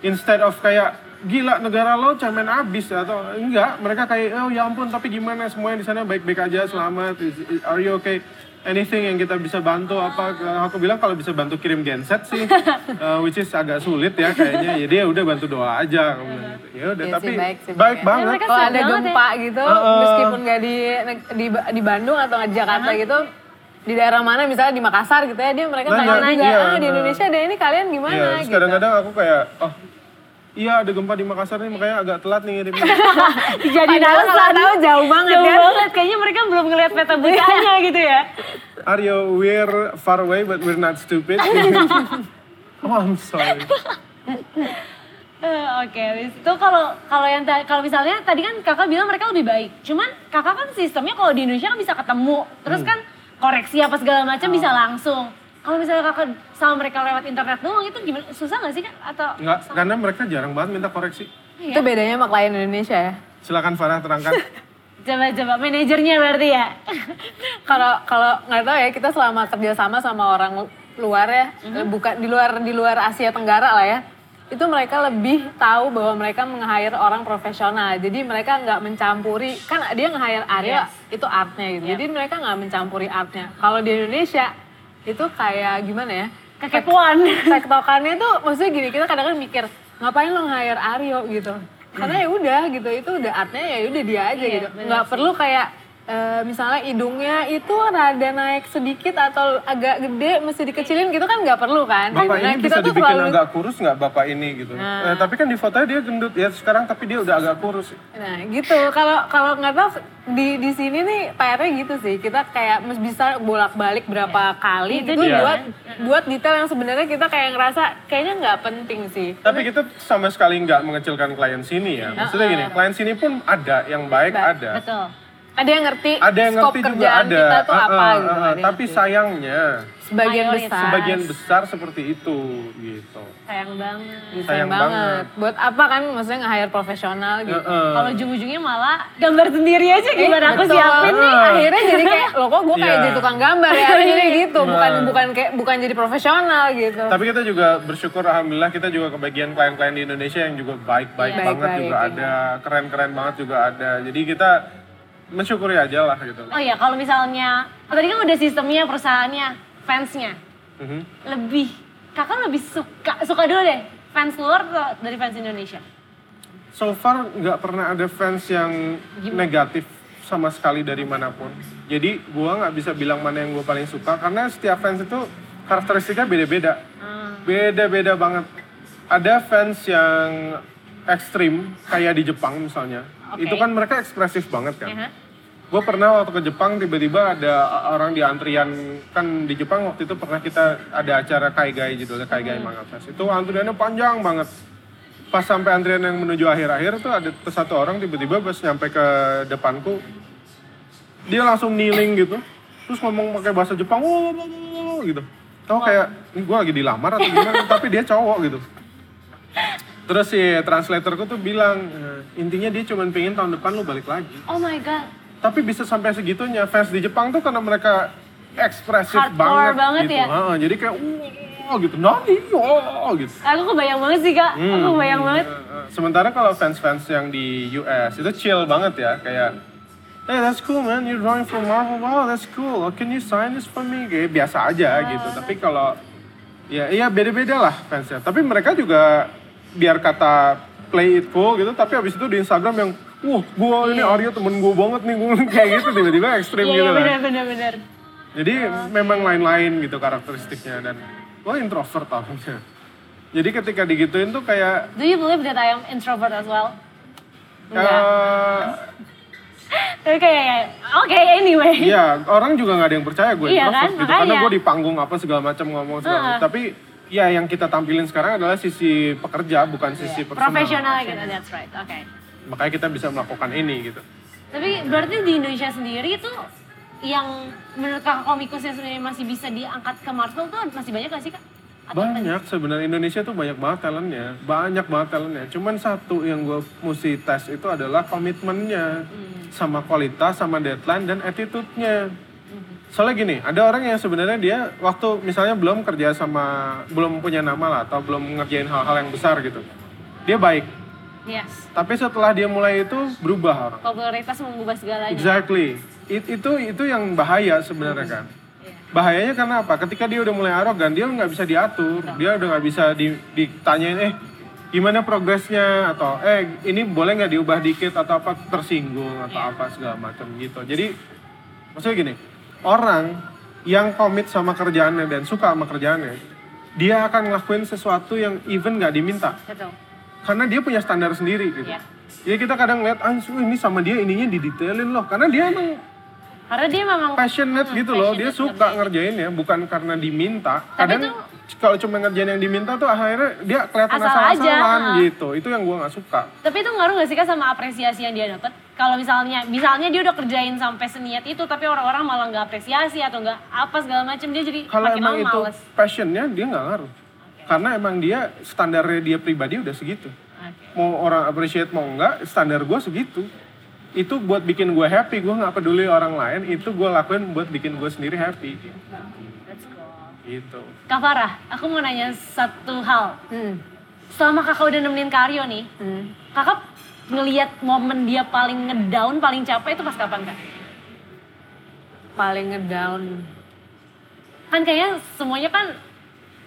Instead of kayak gila negara lo cemen abis atau enggak mereka kayak oh ya ampun tapi gimana semuanya di sana baik-baik aja selamat Is- is- are you okay anything yang kita bisa bantu apa aku bilang kalau bisa bantu kirim genset sih uh, which is agak sulit ya kayaknya jadi ya udah bantu doa aja gitu. ya udah Iya tapi sih, baik sih, baik baik. banget mereka Kalau ada banget ya. gempa gitu, Heeh. meskipun nggak di, di di Bandung atau di Jakarta gitu, di daerah mana misalnya di Makassar gitu ya, dia mereka Nanya, tanya juga, iya, ah di heeh. Indonesia ada ini kalian gimana Iya, terus gitu. kadang-kadang aku kayak, oh iya ada gempa di Makassar nih makanya agak telat nih ngirimnya. Jadi kalau tahu jauh banget Jauh kan. banget, kayaknya mereka belum ngeliat peta butanya gitu ya. Aryo, we're far away but we're not stupid. oh, I'm sorry. Eh, Oke, habis itu kalau kalau yang kalau misalnya tadi kan kakak bilang mereka lebih baik. Cuman kakak kan sistemnya kalau di Indonesia kan bisa ketemu, terus Hmm. kan koreksi apa segala macam bisa Oh. langsung. Kalau misalnya kakak sama mereka lewat internet doang itu gimana? Susah nggak sih kak? Atau Enggak, karena mereka jarang banget minta koreksi. Itu bedanya sama klien Indonesia ya. Silakan Farah terangkan. coba-coba manajernya berarti ya? Kalau kalau nggak tahu ya kita selama kerja sama sama orang luar ya, Mhm. bukan di luar di luar Asia Tenggara lah ya. Itu mereka lebih tahu bahwa mereka meng-hire orang profesional. Jadi mereka nggak mencampuri, kan dia nge-hire Arya Yes. itu artnya gitu. Yep. Jadi mereka nggak mencampuri artnya. Kalau di Indonesia itu kayak gimana ya? Kekepoan. tektokannya tuh maksudnya gini kita kadang-kadang mikir ngapain lo hire Aryo gitu karena ya udah gitu itu udah artnya ya udah dia aja Iya, gitu nggak perlu kayak eh, misalnya hidungnya itu rada naik sedikit atau agak gede mesti dikecilin gitu kan nggak perlu kan Bapak Nah, ini bisa dibikin selalu- agak kurus nggak bapak ini gitu. Nah. Eh, tapi kan di fotonya dia gendut ya sekarang tapi dia udah agak kurus. Nah gitu, kalau kalau nggak tahu di di sini nih PR-nya gitu sih. Kita kayak mesti bisa bolak-balik berapa kali Itu gitu buat buat detail yang sebenarnya kita kayak ngerasa kayaknya nggak penting sih. Tapi kita sama sekali nggak mengecilkan klien sini ya. Maksudnya gini, klien sini pun ada yang baik Baik, ada. Betul. Ada yang ngerti Ada yang scope ngerti juga kerjaan ada. kita tuh Ah, apa ah, gitu. ah, ada yang Tapi ngerti. sayangnya sebagian Mayoritas. besar sebagian besar seperti itu gitu. Sayang banget. sayang, sayang banget. banget. Buat apa kan maksudnya nge-hire profesional gitu. Heeh. Kalau ujung-ujungnya malah gambar sendiri aja gimana aku Betul. siapin nih. Akhirnya jadi kayak, lo kok gue kayak Iya. jadi tukang gambar ya, akhirnya gitu. Bukan Nah. bukan kayak bukan jadi profesional gitu. Tapi kita juga bersyukur alhamdulillah kita juga kebagian klien-klien di Indonesia yang juga baik-baik Iya. banget Baik-baik, juga iya. ada, keren-keren banget juga ada. Jadi kita mensyukuri aja lah gitu. Oh ya, kalau misalnya oh, tadi kan udah sistemnya perusahaannya, fansnya Mhm. lebih kakak lebih suka suka dulu deh fans luar atau dari fans Indonesia? So far nggak pernah ada fans yang negatif sama sekali dari mana pun. Jadi gua nggak bisa bilang mana yang gue paling suka karena setiap fans itu karakteristiknya beda-beda. Beda-beda banget. Ada fans yang ekstrim kayak di Jepang misalnya. Oke. Itu kan mereka ekspresif banget kan. Ya. Gue pernah waktu ke Jepang tiba-tiba ada orang di antrian kan di Jepang waktu itu pernah kita ada acara Kaigai judulnya Kaigai Manga Fest. Itu antriannya panjang banget. Pas sampai antrian yang menuju akhir-akhir tuh ada satu orang tiba-tiba pas nyampe ke depanku dia langsung kneeling gitu. Terus ngomong pakai bahasa Jepang "Wow, wow, wow, wow," gitu. Tau kayak ini gue lagi dilamar atau gimana tapi dia cowok gitu. Terus si translatorku tuh bilang "Eh, intinya dia cuma pengen tahun depan lu balik lagi Oh my god. Tapi bisa sampai segitunya fans di Jepang tuh karena mereka ekspresif Hardcore banget, banget gitu. ya? Heeh, jadi kayak wow gitu, nani, wow gitu. Aku kebayang banget sih kak, aku Hmm. kebayang banget. Eh, Sementara kalau fans-fans yang di US itu chill banget ya, kayak Hey, that's cool man, you're drawing for Marvel. Wow, that's cool. Can you sign this for me? Kayak biasa aja gitu. Tapi kalau ya iya beda-beda lah fansnya. Tapi mereka juga biar kata play it cool gitu, tapi abis itu di Instagram yang wah gua ini Arya temen gua banget nih, gua kayak gitu tiba-tiba ekstrim Iya, gitu iya kan. benar benar benar. Jadi memang lain-lain gitu karakteristiknya dan gua introvert orangnya. Jadi ketika digituin tuh kayak Do you believe that I am introvert as well? Enggak. eh, Oke, oke, anyway. Iya, orang juga nggak ada yang percaya gue Iya introvert kan, gitu. Karena gue di panggung apa segala macam ngomong segala macam. Tapi ya yang kita tampilin sekarang adalah sisi pekerja, bukan sisi personal. Iya. Profesional gitu, that's right. Oke. Makanya kita bisa melakukan ini gitu. Tapi berarti di Indonesia sendiri itu yang menurut kakak komikus yang sebenarnya masih bisa diangkat ke Marvel tuh masih banyak gak sih kak? Atau Banyak sebenarnya Indonesia tuh banyak banget talentnya, banyak banget talentnya. Cuman satu yang gue mesti tes itu adalah komitmennya Hmm. sama kualitas, sama deadline dan attitude-nya. Soalnya gini, ada orang yang sebenarnya dia waktu misalnya belum kerja sama, belum punya nama lah atau belum ngerjain hal-hal yang besar gitu. Dia baik, Yes. tapi setelah dia mulai itu berubah orang. Popularitas mengubah segalanya. Exactly. It- itu itu yang bahaya sebenarnya kan. Iya. Bahayanya karena apa? Ketika dia udah mulai arogan, dia nggak bisa diatur, dia udah nggak bisa di- ditanyain, eh gimana progresnya atau eh ini boleh nggak diubah dikit atau apa tersinggung atau Iya. apa segala macam gitu. Jadi maksudnya gini, orang yang komit sama kerjaannya dan suka sama kerjaannya, dia akan ngelakuin sesuatu yang even nggak diminta Betul. Karena dia punya standar sendiri gitu. Iya. Ya kita kadang lihat, ah "Wah, ini sama dia ininya didetailin loh, karena dia emang Karena dia memang passionate Hmm, gitu loh, dia suka ngerjain. ngerjain ya, bukan karena diminta. Tapi Kadang kalau cuma ngerjain yang diminta tuh akhirnya dia kelihatan Asal asal-asalan gitu. Itu yang gua nggak suka. Tapi itu ngaruh gak sih kak sama apresiasi yang dia dapat? Kalau misalnya, misalnya dia udah kerjain sampai seniat itu, tapi orang-orang malah nggak apresiasi atau nggak apa segala macam, dia jadi Kalau makin emang itu males. passionnya dia nggak ngaruh. Karena emang dia standarnya dia pribadi udah segitu. Oke. Mau orang appreciate mau enggak, standar gua segitu. Itu buat bikin gue happy, gue nggak peduli orang lain, itu gue lakuin buat bikin gue sendiri happy. Let's go. Gitu. Kak Farah, aku mau nanya satu hal. Hmm. Selama kakak udah nemenin Karyo nih, Hmm. kakak ngelihat momen dia paling ngedown, paling capek itu pas kapan kak? Paling ngedown. Kan kayaknya semuanya kan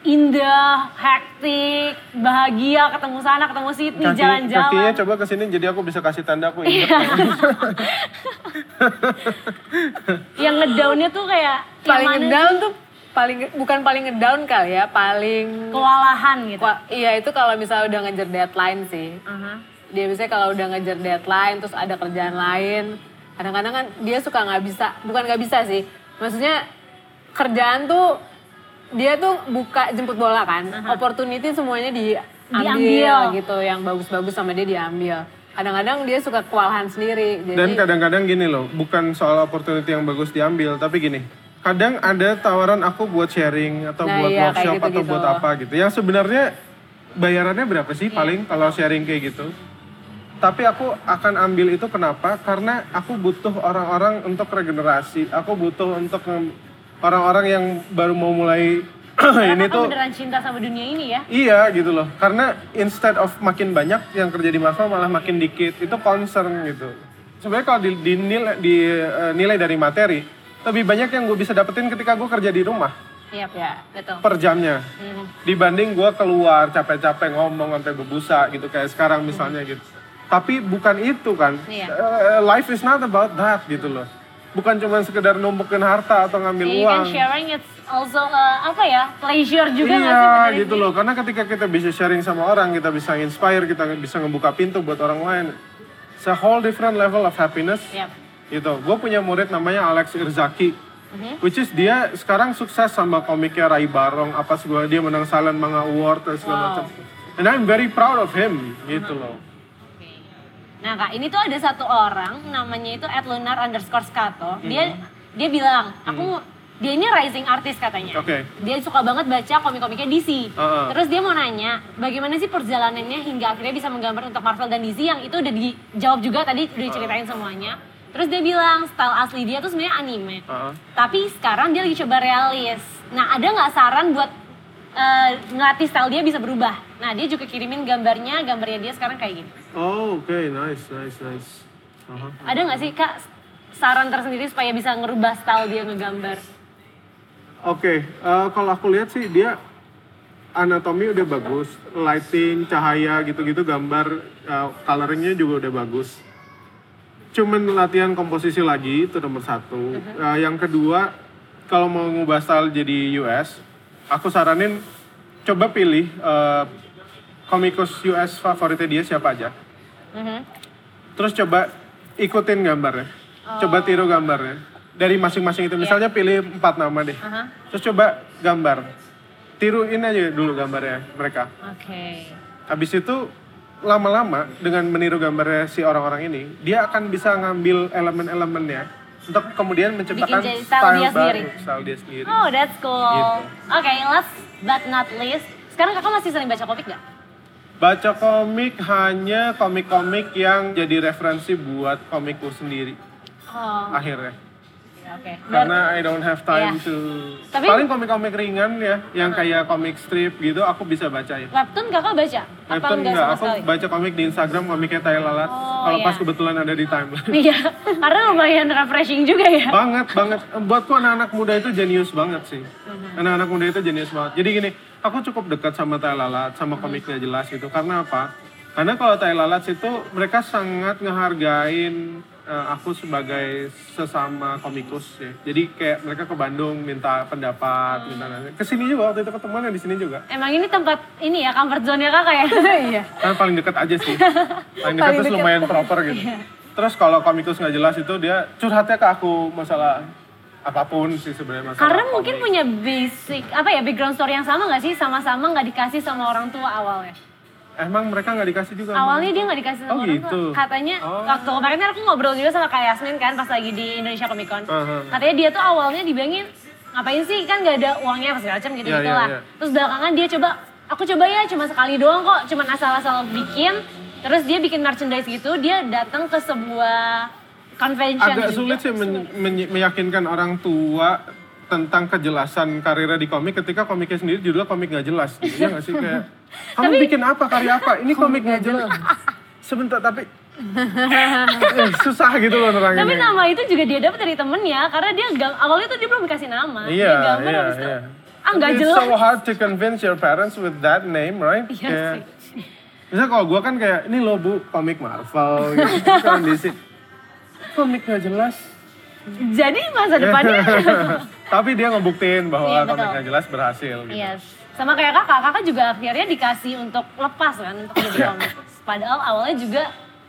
indah, hektik, bahagia, ketemu sana, ketemu sini, Kaki, jalan-jalan. kakinya coba ke sini jadi aku bisa kasih tanda aku Iya. ingat. Yang ngedownnya tuh kayak yang Paling mana ngedown sih? tuh paling bukan paling ngedown kali ya, paling kewalahan gitu. Wah, iya itu kalau misalnya udah ngejar deadline sih. Aha. Dia biasanya kalau udah ngejar deadline terus ada kerjaan lain, kadang-kadang kan dia suka nggak bisa, bukan nggak bisa sih. Maksudnya kerjaan tuh dia tuh buka jemput bola kan, opportunity semuanya diambil, Diambil. gitu, yang bagus-bagus sama dia diambil. Kadang-kadang dia suka kewalahan sendiri. Jadi Dan kadang-kadang gini loh, bukan soal opportunity yang bagus diambil, tapi gini. Kadang ada tawaran aku buat sharing atau Nah, buat iya, workshop atau buat apa gitu. Yang sebenarnya bayarannya berapa sih paling kalau sharing kayak gitu? Tapi aku akan ambil itu kenapa? Karena aku butuh orang-orang untuk regenerasi. Aku butuh untuk orang-orang yang baru mau mulai Karena ini tuh beneran cinta sama dunia ini ya. Iya gitu loh, karena instead of makin banyak yang kerja di Marvel malah makin dikit, itu concern gitu. Sebenarnya kalau di- dinilai di, nilai dari materi, lebih banyak yang gue bisa dapetin ketika gue kerja di rumah Iya, Ya. betul. per jamnya. Hmm. Dibanding gue keluar capek-capek ngomong sampai berbusa gitu kayak sekarang misalnya gitu. Tapi bukan itu kan, Iya. Eh, life is not about that gitu loh. Bukan cuma sekedar numpukin harta atau ngambil uang. kan sharing it's also uh, apa ya pleasure juga sih? iya gitu loh karena ketika kita bisa sharing sama orang kita bisa inspire kita bisa ngebuka pintu buat orang lain it's a whole different level of happiness Yap. gitu gue punya murid namanya Alex Irzaki Mhm. which is dia sekarang sukses sama komiknya Rai Barong apa segala dia menang Silent Manga Award dan segala Wow. macam and I'm very proud of him gitu loh Oke. Nah kak, ini tuh ada satu orang namanya itu @lunar underscore skato. Dia dia bilang, aku dia ini rising artist katanya. Oke. Dia suka banget baca komik-komiknya DC. Heeh. Terus dia mau nanya, bagaimana sih perjalanannya hingga akhirnya bisa menggambar untuk Marvel dan DC yang itu udah dijawab juga tadi udah diceritain semuanya. Terus dia bilang style asli dia tuh sebenarnya anime. Heeh. Tapi sekarang dia lagi coba realis. Nah, ada nggak saran buat eh, ngelatih style dia bisa berubah? Nah, dia juga kirimin gambarnya, gambarnya dia sekarang kayak gini. Oh, oke, nice, nice, nice. Aha. Ada nggak sih kak saran tersendiri supaya bisa ngerubah style dia ngegambar? Oke, eh, kalau aku lihat sih dia anatomi udah bagus, lighting, cahaya gitu-gitu, gambar, eh, coloringnya juga udah bagus. Cuman latihan komposisi lagi itu nomor satu. Eh, yang kedua, kalau mau ngubah style jadi US, aku saranin coba pilih eh, komikus US favoritnya dia siapa aja. Mhm. Terus coba ikutin gambarnya, coba tiru gambarnya dari masing-masing itu. Misalnya pilih empat nama deh. Aha. Terus coba gambar. Tiruin aja dulu gambarnya mereka. Oke. Habis itu lama-lama dengan meniru gambarnya si orang-orang ini, dia akan bisa ngambil elemen-elemennya untuk kemudian menciptakan Bikin jadi style dia baru, sendiri. style dia sendiri. Oh, that's cool. Gitu. Oke, last but not least, sekarang kakak masih sering baca komik nggak? Baca komik hanya komik-komik yang jadi referensi buat komikku sendiri Oh, akhirnya. Oke. Karena I don't have time Iya. to Tapi- paling komik-komik ringan ya, yang kayak komik strip gitu aku bisa bacain. Webtoon kakak baca? Webtoon enggak enggak, aku sekali? baca komik di Instagram komiknya Tai Lalat. Oh, kalau pas iya. kebetulan ada di timeline. Iya, karena lumayan refreshing juga ya. banget banget buatku anak-anak muda itu jenius banget sih Mhm. anak-anak muda itu jenius banget jadi gini aku cukup dekat sama Tai Lalat sama komiknya jelas gitu karena apa karena kalau Tai Lalat itu mereka sangat ngehargain eh, aku sebagai sesama komikus ya jadi kayak mereka ke Bandung minta pendapat minta nanya ke sini juga waktu itu ketemuan di sini juga Emang ini tempat ini ya comfort zone-nya kakak ya? Iya. kan paling dekat aja sih paling dekat terus lumayan proper gitu terus kalau komikus nggak jelas itu dia curhatnya ke aku masalah apa pun sih sebenarnya masalah Karena mungkin komik. punya basic apa ya background story yang sama nggak sih? Sama-sama nggak dikasih sama orang tua awalnya. Emang mereka nggak dikasih juga Awalnya dia nggak dikasih sama Oh, orang gitu. tua. Katanya Oh. waktu kemarin kan aku ngobrol juga sama Kak Yasmin kan pas lagi di Indonesia Comic Con. Aha. Katanya dia tuh awalnya dibilangin ngapain sih kan nggak ada uangnya apa segala macam gitu gitu iya, lah. iya. Terus belakangan dia coba aku coba ya cuma sekali doang kok, cuma asal-asal bikin. Terus dia bikin merchandise gitu, dia datang ke sebuah convention agak juga. sulit sih men- men- meyakinkan orang tua tentang kejelasan karirnya di komik ketika komiknya sendiri judulnya komik nggak jelas gitu. ya nggak sih kayak kamu bikin apa karya apa ini komik nggak jelas sebentar tapi eh, susah gitu loh neranginnya Tapi nama itu juga dia dapat dari temennya karena dia awalnya tuh dia belum dikasih nama. Iya, dia gambar iya, habis itu, iya. Ah nggak It's jelas. so hard to convince your parents with that name, right? Iya Kayak- sih. Misalnya kalau gue kan kayak, ini loh bu, komik Marvel gitu. Sini, komik gak jelas. Jadi masa depannya Tapi dia ngebuktiin bahwa Iya, betul. komik gak jelas berhasil gitu. Yes. Sama kayak kakak, kakak juga akhirnya dikasih untuk lepas kan untuk jadi Iya. komik. Padahal awalnya juga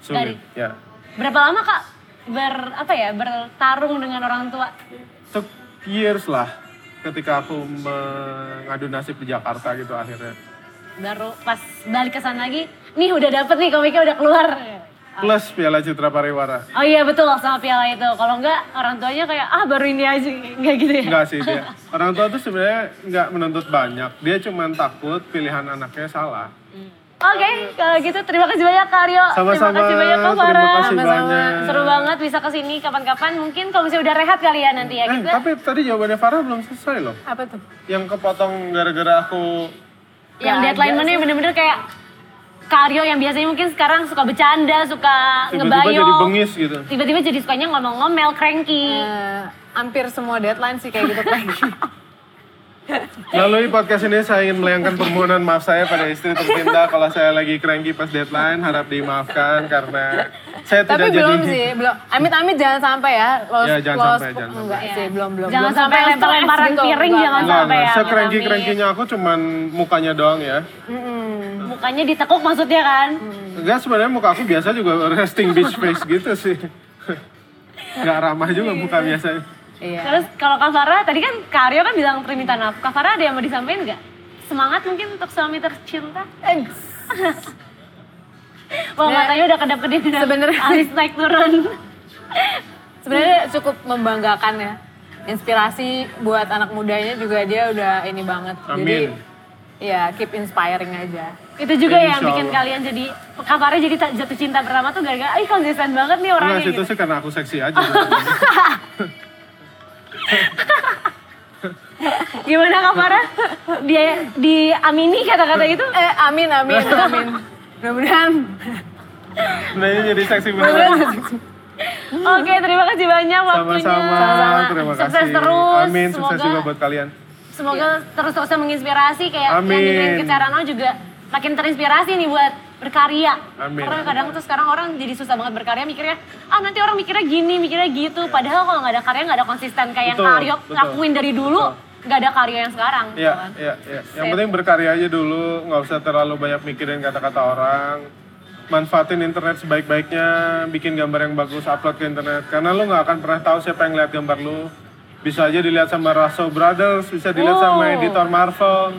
dari Sulit, ya. berapa lama kak ber apa ya bertarung dengan orang tua? Took years lah ketika aku mengadu nasib di Jakarta gitu akhirnya. Baru pas balik ke sana lagi, nih udah dapet nih komiknya udah keluar. Plus Piala Citra Pariwara. Oh iya betul sama piala itu. Kalau enggak orang tuanya kayak ah baru ini aja enggak gitu ya. Enggak sih dia. Orang tua tuh sebenarnya nggak menuntut banyak. Dia cuma takut pilihan anaknya salah. Oke, kalau gitu terima kasih banyak Kak Aryo. Sama-sama. Terima kasih banyak Kak Terima Farah. kasih banyak. Seru banget bisa ke sini kapan-kapan. Mungkin kalau misalnya udah rehat kali ya nanti ya Eh, kita. tapi tadi jawabannya Farah belum selesai loh. Apa tuh? Yang kepotong gara-gara aku yang deadline mana yang bener-bener kayak Kak Aryo yang biasanya mungkin sekarang suka bercanda, suka tiba-tiba ngebayong. jadi bengis gitu. Tiba-tiba jadi sukanya ngomel-ngomel, cranky. Eh, hampir semua deadline sih kayak gitu kayak Melalui podcast ini saya ingin melayangkan permohonan maaf saya pada istri tercinta kalau saya lagi cranky pas deadline, harap dimaafkan karena saya Tapi tidak belum jadi sih, belum. Amit-amit jangan sampai ya. Lost, Ya, jangan lost- sampai, jangan Enggak sampai. sih, belum belum. Jangan belum sampai lempar-lemparan stres piring, enggak, jangan enggak. sampai ya, Secranky amit-amit. crankynya aku cuman mukanya doang ya. Mm-mm. Mukanya ditekuk maksudnya kan. Enggak sebenarnya muka aku biasa juga resting bitch face gitu sih. Enggak ramah juga muka biasanya. Iya. Terus kalau Kak Farah, tadi kan Kak Aryo kan bilang permintaan maaf. Kak Farah ada yang mau disampaikan nggak? Semangat mungkin untuk suami tercinta? Eh, Wah matanya udah kedap-kedip Sebenarnya- alis naik turun. Sebenarnya cukup membanggakan ya. Inspirasi buat anak mudanya juga dia udah ini banget. Jadi Amin. ya keep inspiring aja. Itu juga Insya yang bikin Allah. kalian jadi kabarnya jadi tak- jatuh cinta pertama tuh gara-gara, ay konsisten banget nih orangnya itu gitu. sih karena aku seksi aja. Gimana Kak Farah? Dia diamini kata-kata itu? Eh amin amin amin. Mudah-mudahan Sebenarnya jadi seksi beneran. Oke, terima kasih banyak waktunya. Sama-sama, terima kasih. Sukses terus. Amin, sukses Semoga- juga buat kalian. Semoga terus-terusan menginspirasi kayak yang Amin. dengerin Kecarano juga makin terinspirasi nih buat berkarya. Amin. Karena kadang tuh sekarang orang jadi susah banget berkarya mikirnya, ah nanti orang mikirnya gini, mikirnya gitu. Padahal kalau nggak ada karya nggak ada konsisten kayak yang Betul, Karyo betul. lakuin dari dulu, nggak ada karya yang sekarang. gitu Iya, kan. iya, iya. Yang Sip. penting berkarya aja dulu, nggak usah terlalu banyak mikirin kata-kata orang. Manfaatin internet sebaik-baiknya, bikin gambar yang bagus, upload ke internet. Karena lu nggak akan pernah tahu siapa yang lihat gambar lu. Bisa aja dilihat sama Russell Brothers, bisa dilihat Oh. sama editor Marvel.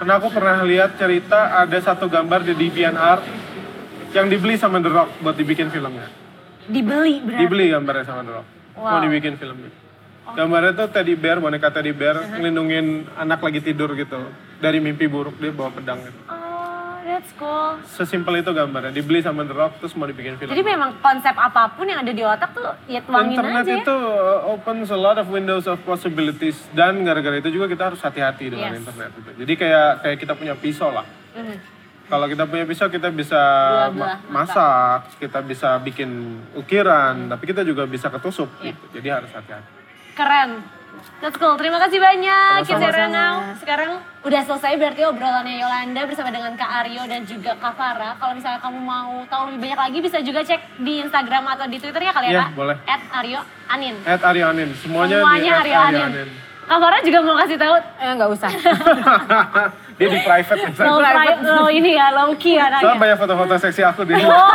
Karena aku pernah lihat cerita ada satu gambar di DeviantArt yang dibeli sama The Rock buat dibikin filmnya. Dibeli berarti. Dibeli gambarnya sama The Rock. Mau Wow. dibikin filmnya. Gambarnya tuh teddy bear, boneka teddy bear, Uh-huh. ngelindungin anak lagi tidur gitu. Dari mimpi buruk dia bawa pedang gitu. Oh, that's cool. Sesimpel itu gambarnya, dibeli sama The Rock terus mau dibikin film. Jadi memang konsep apa pun yang ada di otak tuh ya tuangin Internet aja ya. itu uh, opens a lot of windows of possibilities dan gara-gara itu juga kita harus hati-hati dengan Yes. internet itu. Jadi kayak kayak kita punya pisau lah. Mhm. Kalau kita punya pisau kita bisa ma- masak, kita bisa bikin ukiran, tapi kita juga bisa ketusuk Iya. gitu. Jadi harus hati-hati. Keren. That's cool. Terima kasih banyak Kids Sama-sama. Now. Sekarang udah selesai berarti obrolannya Yolanda bersama dengan Kak Aryo dan juga Kak Farah. Kalau misalnya kamu mau tahu lebih banyak lagi bisa juga cek di Instagram atau di Twitternya kali ya Iya, Kak? boleh. At Aryo Anin. At Arianin, semuanya, Semuanya di at Aryo Anin. Kak Farah juga mau kasih tahu eh nggak usah. Dia di private Instagram. low, pri- low ini ya, low key Soalnya anaknya. banyak foto-foto seksi aku di Oh.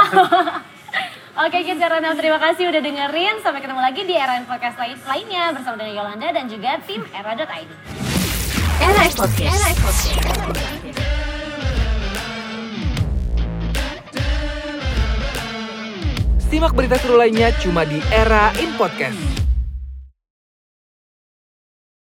Oke Kids Now, terima kasih udah dengerin. Sampai ketemu lagi di era podcast lain lainnya bersama dengan Yolanda dan juga tim era.id. Era Podcast. Era Podcast. Simak berita seru lainnya cuma di Era in Podcast.